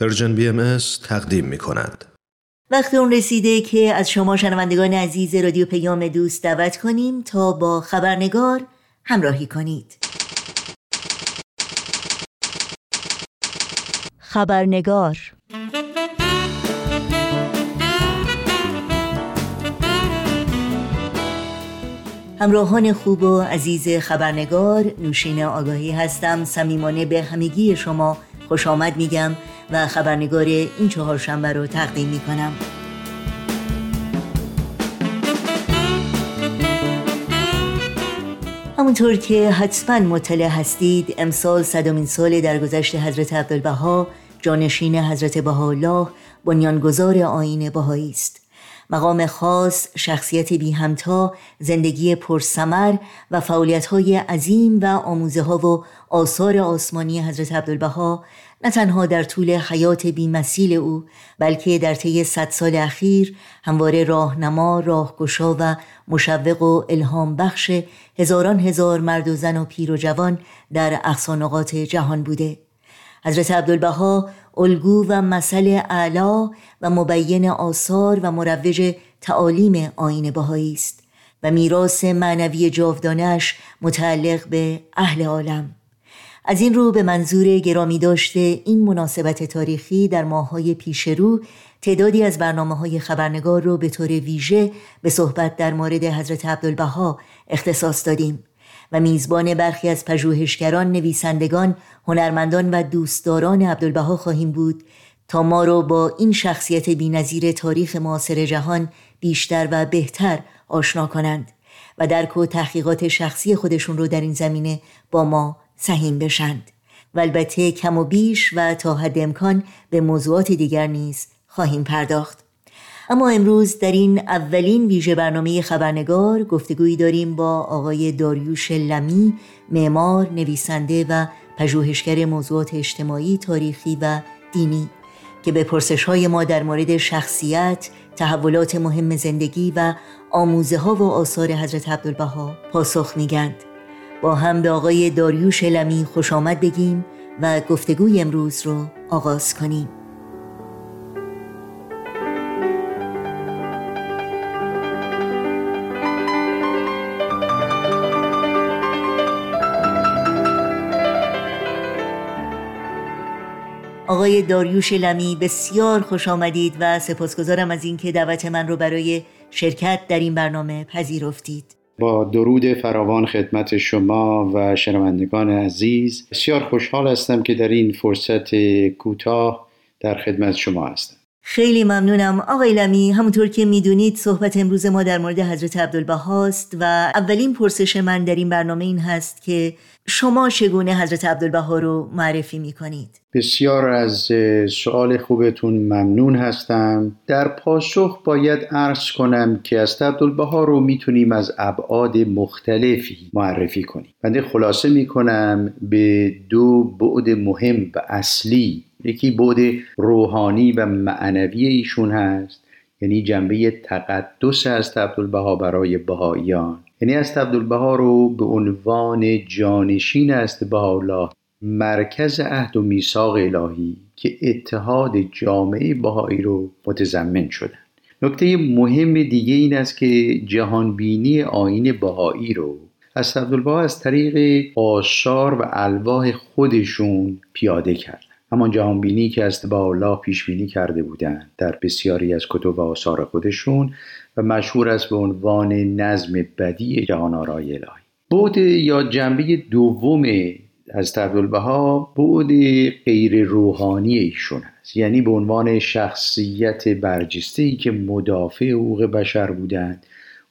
Persian BM تقدیم می کند. وقت اون رسیده که از شما شنوندگان عزیز رادیو پیام دوست دعوت کنیم تا با خبرنگار همراهی کنید. خبرنگار همراهان خوب و عزیز خبرنگار نوشین آگاهی هستم صمیمانه به همگی شما خوش آمد میگم و خبرنگار این چهارشنبه رو تقدیم می‌کنم. همونطور که حتما مطلع هستید امسال صدامین سال درگذشت حضرت عبدالبها جانشین حضرت بهاءالله بنیانگذار آین بهایی است. مقام خاص، شخصیت بی همتا، زندگی پرسمر و های عظیم و آموزه ها و آثار آسمانی حضرت عبدالبها نه تنها در طول حیات بیمثیل او بلکه در طی صد سال اخیر همواره راهنما، راهگشا و مشوق و الهام بخش هزاران هزار مرد و زن و پیر و جوان در اقصانقات جهان بوده. حضرت عبدالبها الگو و مثل اعلا و مبین آثار و مروج تعالیم آین بهایی است و میراث معنوی جاودانش متعلق به اهل عالم. از این رو به منظور گرامی داشته این مناسبت تاریخی در ماههای پیش رو تعدادی از برنامه های خبرنگار رو به طور ویژه به صحبت در مورد حضرت عبدالبها اختصاص دادیم. و میزبان برخی از پژوهشگران، نویسندگان، هنرمندان و دوستداران عبدالبها خواهیم بود تا ما رو با این شخصیت بینظیر تاریخ معاصر جهان بیشتر و بهتر آشنا کنند و درک و تحقیقات شخصی خودشون رو در این زمینه با ما سهیم بشند. و البته کم و بیش و تا حد امکان به موضوعات دیگر نیز خواهیم پرداخت. اما امروز در این اولین ویژه برنامه خبرنگار گفتگویی داریم با آقای داریوش لمی معمار نویسنده و پژوهشگر موضوعات اجتماعی تاریخی و دینی که به پرسش های ما در مورد شخصیت تحولات مهم زندگی و آموزه ها و آثار حضرت عبدالبها پاسخ میگند. با هم به آقای داریوش لمی خوش آمد بگیم و گفتگوی امروز رو آغاز کنیم. آقای داریوش لمی بسیار خوش آمدید و سپاسگزارم از اینکه دعوت من رو برای شرکت در این برنامه پذیرفتید. با درود فراوان خدمت شما و شنوندگان عزیز بسیار خوشحال هستم که در این فرصت کوتاه در خدمت شما هستم. خیلی ممنونم. آقای لمی همونطور که می‌دونید صحبت امروز ما در مورد حضرت عبدالبهاست و اولین پرسش من در این برنامه این هست که شما چگونه حضرت عبدالبها رو معرفی می‌کنید؟ بسیار از سوال خوبتون ممنون هستم. در پاسخ باید عرض کنم که از عبدالبها رو می‌تونیم از ابعاد مختلفی معرفی کنیم. بنده خلاصه می‌کنم به دو بعد مهم و اصلی یکی بعد روحانی و معنوی ایشون هست یعنی جنبه تقدس از عبدالبها برای بهاییان. یعنی است عبدالبها رو به عنوان جانشین است الله مرکز عهد و میثاق الهی که اتحاد جامعه بهایی رو متضمن شدن. نکته مهم دیگه این است که جهانبینی آین بهایی رو از عبدالبها از طریق آثار و الواح خودشون پیاده کرد. همان جهانبینی که از با پیش بینی کرده بودند در بسیاری از کتب و آثار خودشون و مشهور است به عنوان نظم بدی جهان آرای الهی. بعد یا جنبه دوم از عبدالبها بعد غیر روحانی ایشون است. یعنی به عنوان شخصیت برجسته ای که مدافع حقوق بشر بودند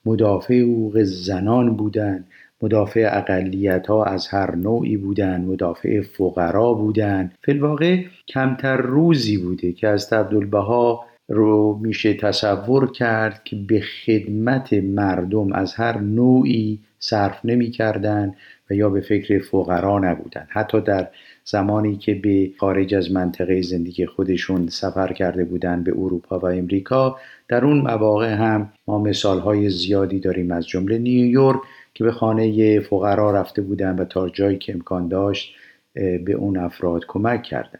مدافع حقوق زنان بودند مدافع اقلیت ها از هر نوعی بودند مدافع فقرا بودند. فیلواقع کمتر روزی بوده که از عبدالبها رو میشه تصور کرد که به خدمت مردم از هر نوعی صرف نمی کردن و یا به فکر فقرا نبودن حتی در زمانی که به خارج از منطقه زندگی خودشون سفر کرده بودند به اروپا و امریکا در اون مواقع هم ما مثالهای زیادی داریم از جمله نیویورک. که به خانه فقرا رفته بودن و تا جایی که امکان داشت به اون افراد کمک کردن.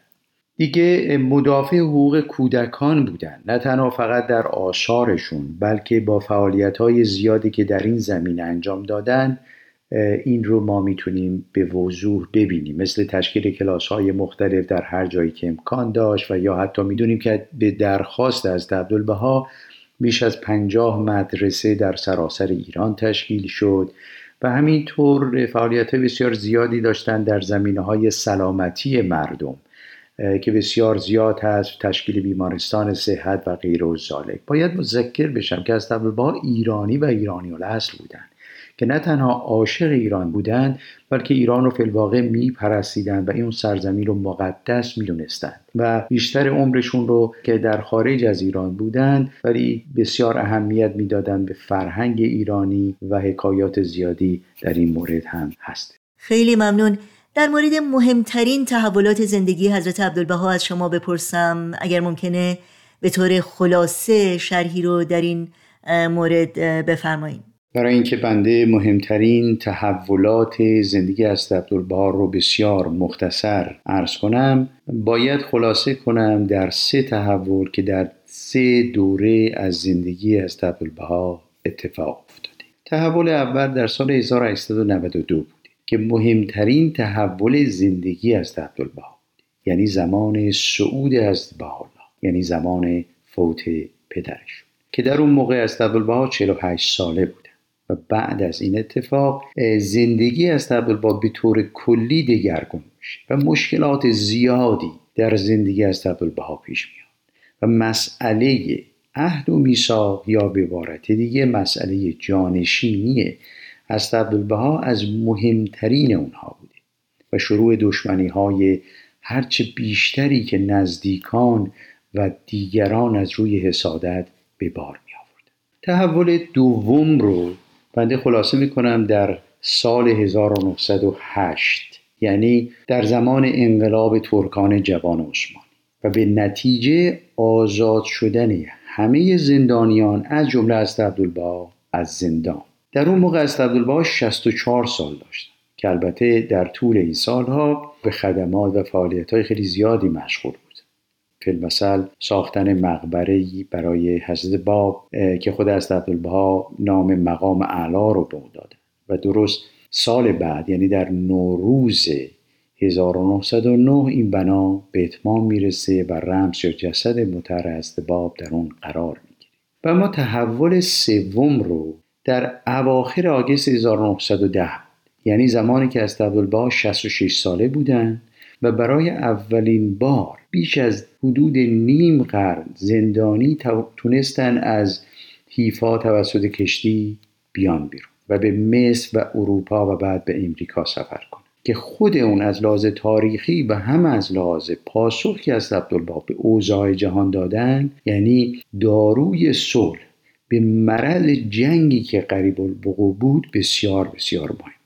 دیگه مدافع حقوق کودکان بودن. نه تنها فقط در آثارشون بلکه با فعالیت زیادی که در این زمینه انجام دادن این رو ما می‌تونیم به وضوح ببینیم. مثل تشکیل کلاس های مختلف در هر جایی که امکان داشت و یا حتی می‌دونیم که به درخواست از عبدالبها بیش از پنجاه مدرسه در سراسر ایران تشکیل شد و همینطور فعالیت بسیار زیادی داشتن در زمینه های سلامتی مردم که بسیار زیاد هست تشکیل بیمارستان صحت و غیر و باید مذکر بشم که از با ایرانی و ایرانی الاصل بودن. که نه تنها عاشق ایران بودند بلکه ایران رو فیلواقع می پرستیدن و این سرزمین رو مقدس می دونستند و بیشتر عمرشون رو که در خارج از ایران بودند ولی بسیار اهمیت می‌دادند به فرهنگ ایرانی و حکایات زیادی در این مورد هم هست. خیلی ممنون. در مورد مهمترین تحولات زندگی حضرت عبدالبها از شما بپرسم اگر ممکنه به طور خلاصه شرحی رو در این مورد بفرمایید برای اینکه بنده مهمترین تحولات زندگی از عبدالبها رو بسیار مختصر عرض کنم باید خلاصه کنم در سه تحول که در سه دوره از زندگی از عبدالبها اتفاق افتاده. تحول اول در سال 1892 بود که مهمترین تحول زندگی از عبدالبها یعنی زمان صعود از بهاءالله یعنی زمان فوت پدرش. که در اون موقع از عبدالبها 48 ساله بود. و بعد از این اتفاق زندگی از با به طور کلی دگرگون میشه و مشکلات زیادی در زندگی از بها پیش میاد و مسئله عهد و میثاق یا به عبارت دیگه مسئله جانشینی از بها از مهمترین اونها بوده و شروع دشمنی های هرچه بیشتری که نزدیکان و دیگران از روی حسادت به بار می آورد. تحول دوم رو بنده خلاصه می‌کنم در سال 1908 یعنی در زمان انقلاب ترکان جوان عثمانی. و به نتیجه آزاد شدن همه زندانیان از جمله از عبدالبا از زندان. در اون موقع از عبدالبا 64 سال داشت که البته در طول این سالها به خدمات و فعالیت های خیلی زیادی مشغول بود. فیلمسل ساختن مقبره برای حضرت باب که خود از عبدالبها نام مقام اعلا رو به داده. و درست سال بعد یعنی در نوروز 1909 این بنا به اتمام می‌رسه و رمز یا جسد متر از باب در اون قرار می‌گیره. و ما تحول سوم رو در اواخر آگست 1910 یعنی زمانی که از عبدالبها 66 ساله بودن و برای اولین بار بیش از حدود نیم قرن زندانی تونستن از حیفا توسط کشتی بیان بیرون و به مصر و اروپا و بعد به امریکا سفر کنن. که خود اون از لحاظ تاریخی و هم از لحاظ پاسخی از عبدالباب به اوضاع جهان دادن یعنی داروی صلح به مرض جنگی که قریب الوقوع بود بسیار بسیار مهم.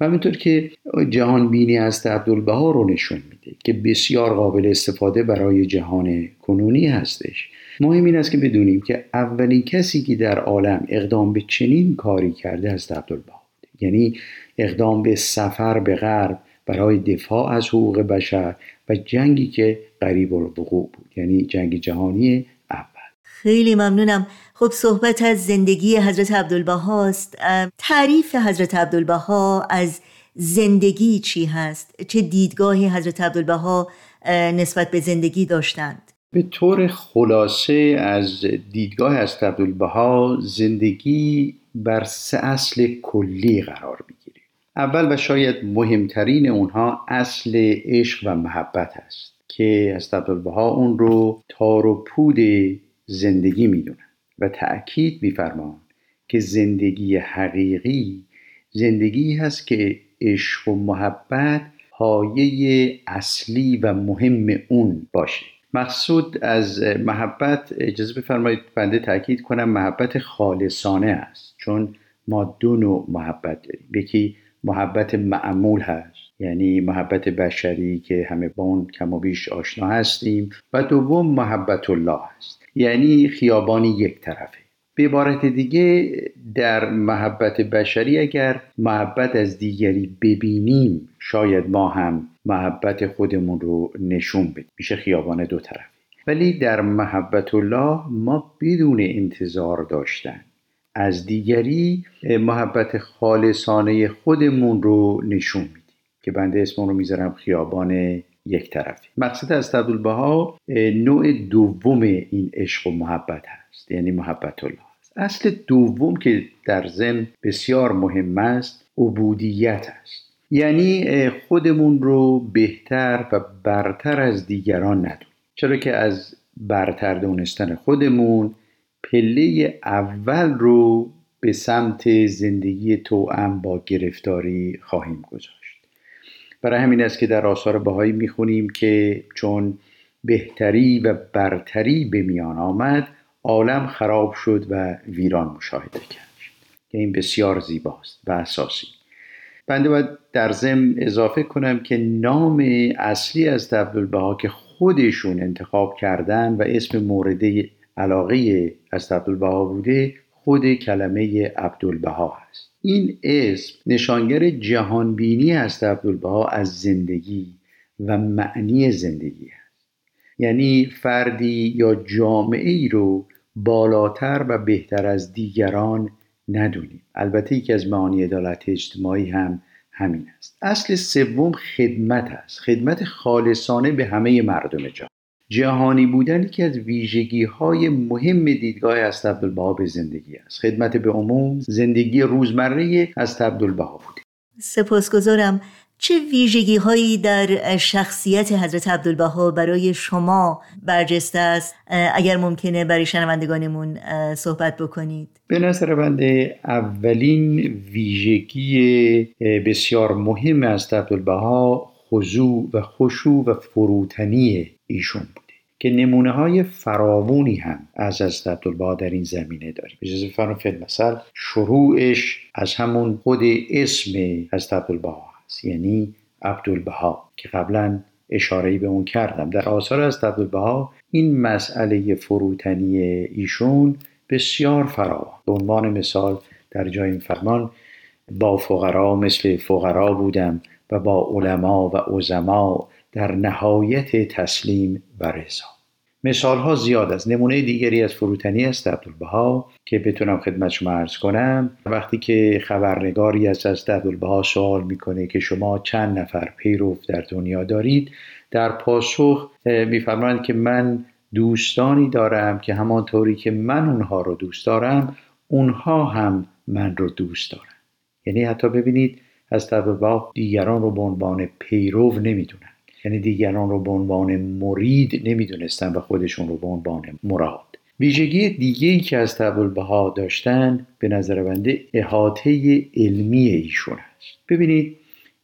و همینطور که جهان بینی از عبدالبها رو نشون میده که بسیار قابل استفاده برای جهان کنونی هستش. مهم این است که بدونیم که اولین کسی که در عالم اقدام به چنین کاری کرده از عبدالبها یعنی اقدام به سفر به غرب برای دفاع از حقوق بشر و جنگی که قریب الوقوع بود. یعنی جنگ جهانی خیلی ممنونم. خب صحبت از زندگی حضرت عبدالبهاست تعریف حضرت عبدالبها از زندگی چی هست؟ چه دیدگاهی حضرت عبدالبها نسبت به زندگی داشتند؟ به طور خلاصه از دیدگاه حضرت عبدالبها زندگی بر سه اصل کلی قرار می‌گیره. اول و شاید مهمترین اونها اصل عشق و محبت است که از عبدالبها اون رو تار و پود زندگی می‌دونن و تأکید میفرمان که زندگی حقیقی زندگی هست که عشق و محبت پایه اصلی و مهم اون باشه. مقصود از محبت اجازه بفرمایید بنده تاکید کنم محبت خالصانه است چون ما دو نوع محبت داریم. یکی محبت معمول هست. یعنی محبت بشری که همه با اون کم و بیش آشنا هستیم و دوم محبت الله است. یعنی خیابانی یک طرفه. به عبارت دیگه در محبت بشری اگر محبت از دیگری ببینیم شاید ما هم محبت خودمون رو نشون بدیم. میشه خیابان دو طرف ولی در محبت الله ما بدون انتظار داشتن. از دیگری محبت خالصانه خودمون رو نشون میدیم. که بنده اسم رو می‌ذارم خیابان یک طرفی مقصد از عبدالبها نوع دوم این عشق و محبت هست یعنی محبت الله هست. اصل دوم که در ضمن بسیار مهم است عبودیت است. یعنی خودمون رو بهتر و برتر از دیگران ندونیم. چرا که از برتر دونستن خودمون پله اول رو به سمت زندگی توأم با گرفتاری خواهیم گذاشت. برای همین است که در آثار بهایی می‌خونیم که چون بهتری و برتری به میان آمد عالم خراب شد و ویران مشاهده کرد. که این بسیار زیباست و اساسی. بنده باید در ضمن اضافه کنم که نام اصلی از عبدالبها که خودشون انتخاب کردن و اسم مورد علاقه از عبدالبها بوده خود کلمه عبدالبها هست این اسم نشانگر جهانبینی است عبدالبها از زندگی و معنی زندگی است یعنی فردی یا جامعه ای رو بالاتر و بهتر از دیگران ندونیم. البته یکی از معانی عدالت اجتماعی هم همین است. اصل سوم خدمت است. خدمت خالصانه به همه مردم جهان. جهانی بودن که از ویژگی های مهم دیدگاه از عبدالبها به زندگی است. خدمت به عموم زندگی روزمره از عبدالبها بوده سپاسگزارم. چه ویژگی هایی در شخصیت حضرت عبدالبها برای شما برجسته است؟ اگر ممکنه برای شنوندگانمون صحبت بکنید. به نظر بنده اولین ویژگی بسیار مهم از عبدالبها خضوع و خشوع و فروتنی ایشون بوده که نمونه های فراوونی هم از از عبدالبها در این زمینه داریم. اجازه بفرمایید مثل شروعش از همون خود اسم از عبدالبها هست یعنی عبدالبها که قبلا اشاره به اون کردم. در آثار از عبدالبها این مسئله فروتنی ایشون بسیار فراوان. به عنوان مثال در جای این فرمان با فقرا مثل فقرا بودم. و با علما و عظما در نهایت تسلیم و رضا. مثال ها زیاد است. نمونه دیگری از فروتنی است عبدالبها که بتونم خدمت شما ارز کنم. وقتی که خبرنگاری از از عبدالبها سوال می‌کنه که شما چند نفر پیرو در دنیا دارید در پاسخ میفرمایند که من دوستانی دارم که همانطوری که من اونها رو دوست دارم اونها هم من رو دوست دارم یعنی حتی ببینید از عبدالبها دیگران رو به عنوان پیرو نمی‌دونن. یعنی دیگران رو به عنوان مرید نمی‌دونستن و خودشون رو به عنوان مراد. ویژگی دیگه که از بها داشتن به نظر بنده احاطه علمی ایشون است. ببینید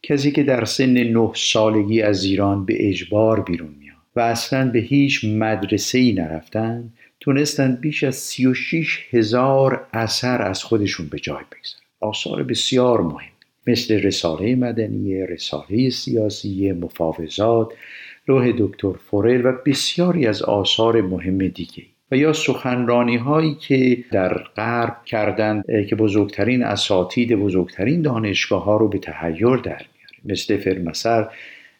کسی که در سن نه سالگی از ایران به اجبار بیرون میاد و اصلا به هیچ مدرسه ای نرفتن تونستن بیش از 36 هزار اثر از خودشون به جای بگذارن. آثار بسیار مهم. مثل رساله مدنی، رساله سیاسی، مفاوضات، لوح دکتر فورل و بسیاری از آثار مهم دیگه. و یا سخنرانی هایی که در غرب کردند که بزرگترین اساتید بزرگترین دانشگاه ها رو به تحیر در میاره مثل فرمسر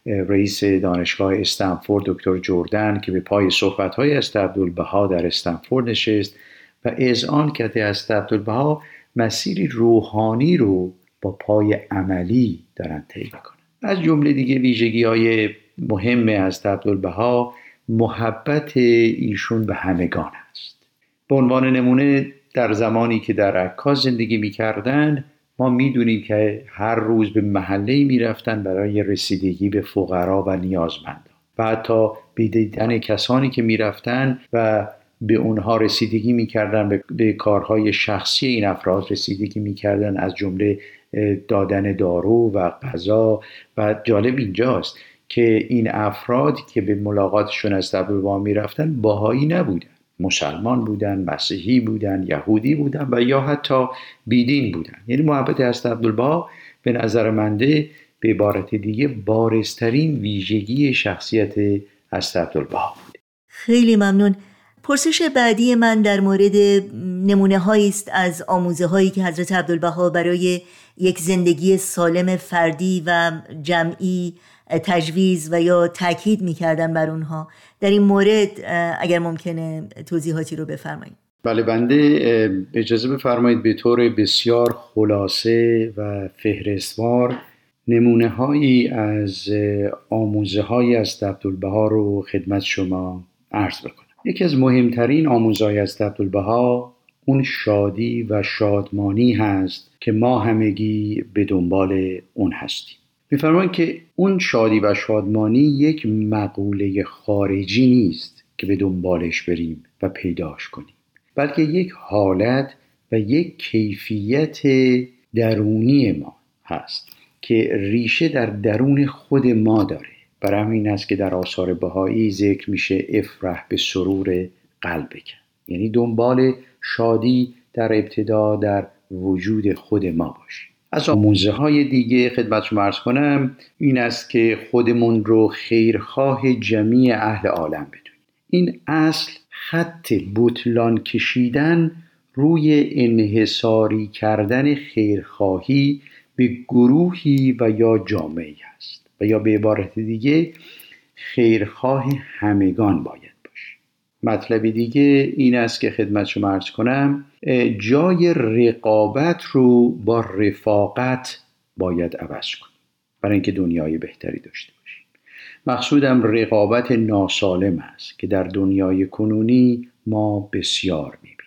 رئیس دانشگاه استنفورد دکتر جردن که به پای صحبت های از عبدالبها در استنفورد نشست و اذعان کرده از عبدالبها مسیری روحانی رو با پای عملی دارن طی می‌کنن. از جمله دیگه ویژگی های مهم از عبدالبها محبت ایشون به همگان است. به عنوان نمونه در زمانی که در عکاس زندگی می‌کردن ما می‌دونیم که هر روز به محله می‌رفتن برای رسیدگی به فقرا و نیازمندان و حتی به دیدن کسانی که می‌رفتن و به اونها رسیدگی می‌کردن به کارهای شخصی این افراد رسیدگی می‌کردن از جمله دادن دارو و غذا و جالب اینجاست که این افرادی که به ملاقاتشون از می می‌رفتن باهایی نبودن. مسلمان بودن مسیحی بودن یهودی بودن و یا حتی بیدین بودن. یعنی محبت از عبدالبها به نظر منده به عبارت دیگه بارسترین ویژگی شخصیت از عبدالبها بود. خیلی ممنون. پرسش بعدی من در مورد نمونه هایی است از آموزه هایی که حضرت عبدالبها برای یک زندگی سالم فردی و جمعی تجویز و یا تاکید می‌کردن بر اونها. در این مورد اگر ممکنه توضیحاتی رو بفرمایید. بله بنده اجازه بفرمایید به طور بسیار خلاصه و فهرستوار نمونه هایی از آموزه های از عبدالبها رو خدمت شما عرض بکنم. یکی از مهمترین آموزهای از عبدالبها اون شادی و شادمانی هست که ما همگی به دنبال اون هستیم. میفرمایید که اون شادی و شادمانی یک مقوله خارجی نیست که به دنبالش بریم و پیداش کنیم بلکه یک حالت و یک کیفیت درونی ما هست که ریشه در درون خود ما داره. برای همین است که در آثار بهایی ذکر میشه افرح به سرور قلب کن یعنی دنبال شادی در ابتدا در وجود خود ما باشیم. از آموزه های دیگه خدمت شما ارز کنم این است که خودمون رو خیرخواه جمعی اهل عالم بدونیم. این اصل خط بوتلان کشیدن روی انحصاری کردن خیرخواهی به گروهی و یا جامعه است. و یا به عبارت دیگه خیرخواه همگان باید. مطلب دیگه این است که خدمت شما ارز کنم جای رقابت رو با رفاقت باید عوض کنیم. برای اینکه دنیای بهتری داشته باشیم. مقصودم رقابت ناسالم است که در دنیای کنونی ما بسیار می‌بینیم.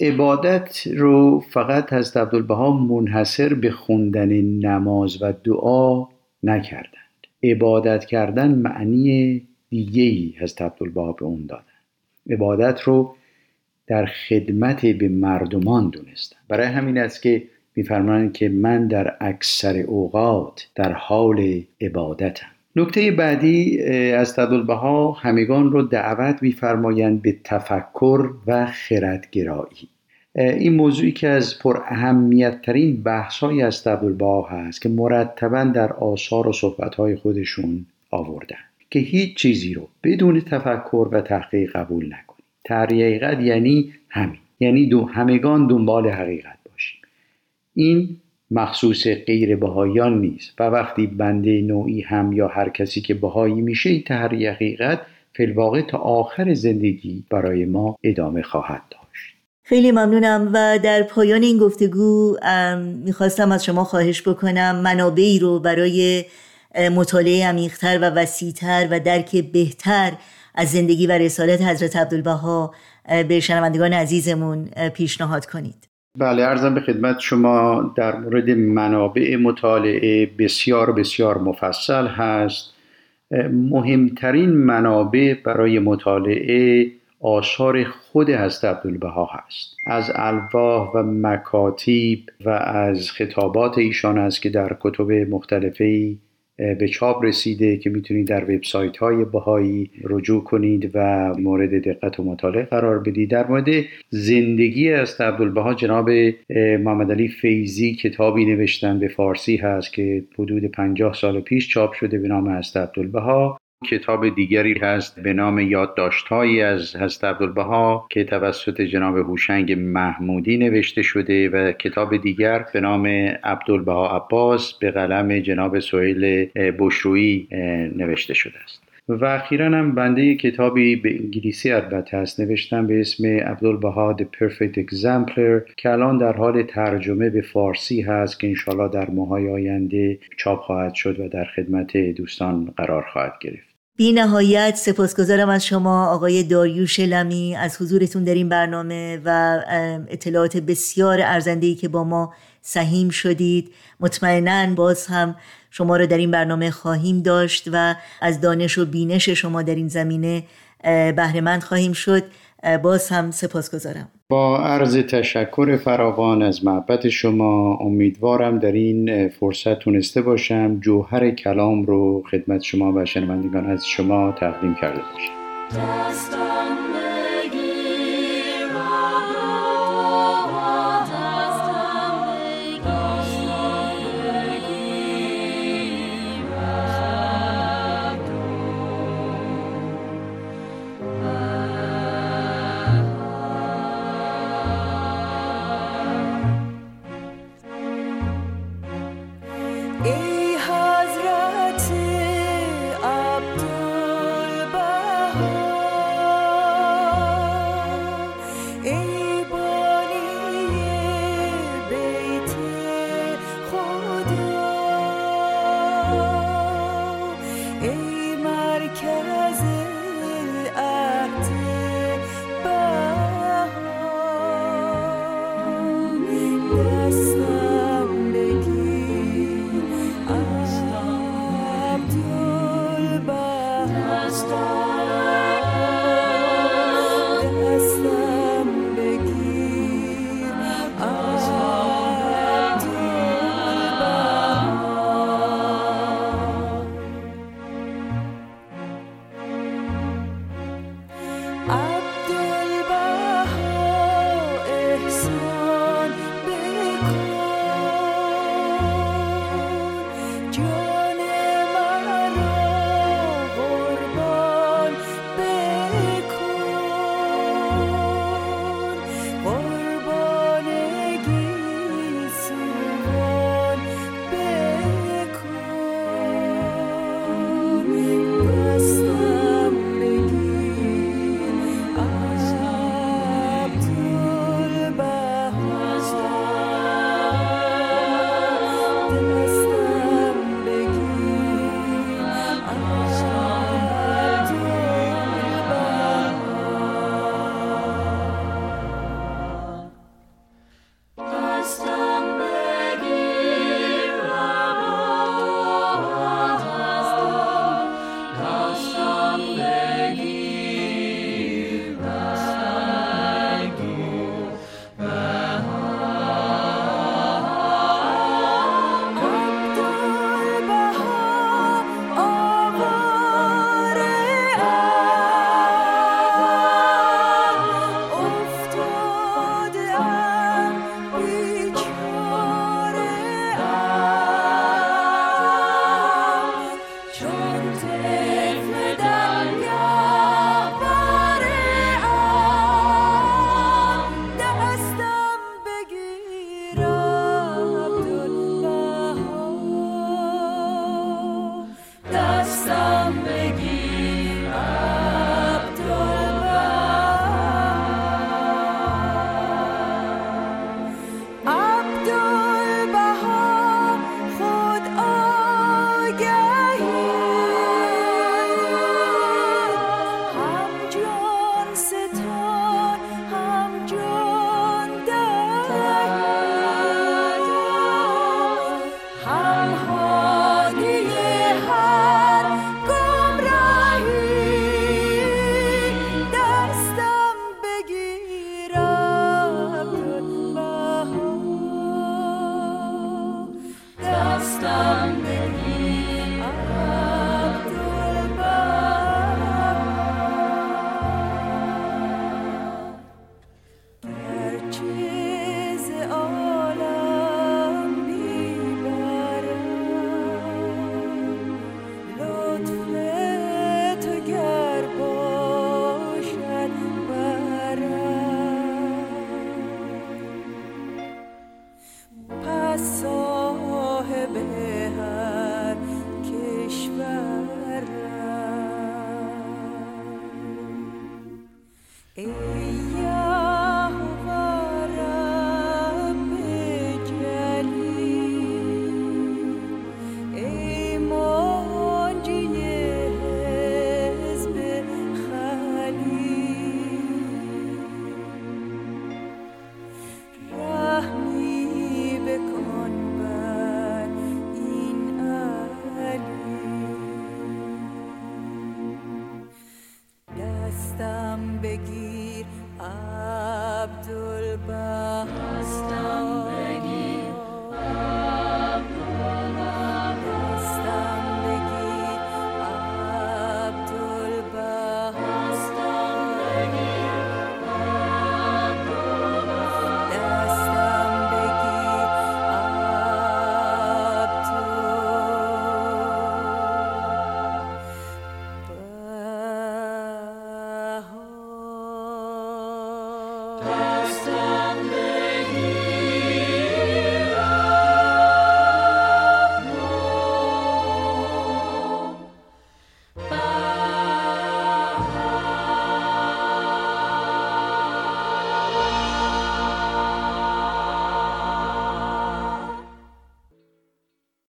عبادت رو فقط از عبدالبها منحصر به خوندن نماز و دعا نکردند. عبادت کردن معنی دیگه ای از عبدالبها به اون دادن عبادت رو در خدمت به مردمان دونستن برای همین است که میفرمایند که من در اکثر اوقات در حال عبادتم. نکته بعدی از تدلبها همگان رو دعوت میفرمایند به تفکر و خردگرایی. این موضوعی که از پر اهمیت ترین بحث های از تدلبها هست که مرتبا در آثار و صحبت های خودشون آوردن. که هیچ چیزی رو بدون تفکر و تحقیق قبول نکنید حقیقت یعنی همین. یعنی دو همگان دنبال حقیقت باشیم. این مخصوص غیر بهایان نیست. و وقتی بنده نوعی هم یا هر کسی که بهایی میشه این تحری حقیقت فلواقع تا آخر زندگی برای ما ادامه خواهد داشت. خیلی ممنونم و در پایان این گفتگو می‌خواستم از شما خواهش بکنم منابعی رو برای مطالعه عمیقتر و وسیعتر و درک بهتر از زندگی و رسالت حضرت عبدالبها به شنوندگان عزیزمون پیشنهاد کنید. بله ارزم به خدمت شما در مورد منابع مطالعه بسیار بسیار مفصل هست. مهمترین منابع برای مطالعه آثار خود حضرت عبدالبها هست. از الواح و مکاتیب و از خطابات ایشان است که در کتب مختلفی به چاپ رسیده که می‌تونید در وبسایت های بهایی رجوع کنید و مورد دقت و مطالعه قرار بدید. در مورد زندگی از عبدالبها جناب محمد علی فیزی کتابی نوشتن به فارسی هست که حدود 50 سال پیش چاپ شده به نام است عبدالبها. کتاب دیگری هست به نام یادداشتهایی از حضرت عبدالبها که توسط جناب هوشنگ محمودی نوشته شده و کتاب دیگر به نام عبدالبها عباس به قلم جناب سهیل بشرویی نوشته شده است. و اخیرا هم بنده کتابی به انگلیسی البته هست نوشتم به اسم عبدالبها The Perfect Exemplar که الان در حال ترجمه به فارسی هست که انشالله در ماهای آینده چاپ خواهد شد و در خدمت دوستان قرار خواهد گرفت. بی نهایت سپاسگزارم از شما آقای داریوش لمی. از حضورتون در این برنامه و اطلاعات بسیار ارزندهی که با ما سهیم شدید. مطمئنا باز هم شما را در این برنامه خواهیم داشت و از دانش و بینش شما در این زمینه بهرهمند خواهیم شد. باز هم سپاسگزارم. با عرض تشکر فراوان از محبت شما امیدوارم در این فرصت تونسته باشم جوهر کلام رو خدمت شما و شنوندگان از شما تقدیم کرده باشم.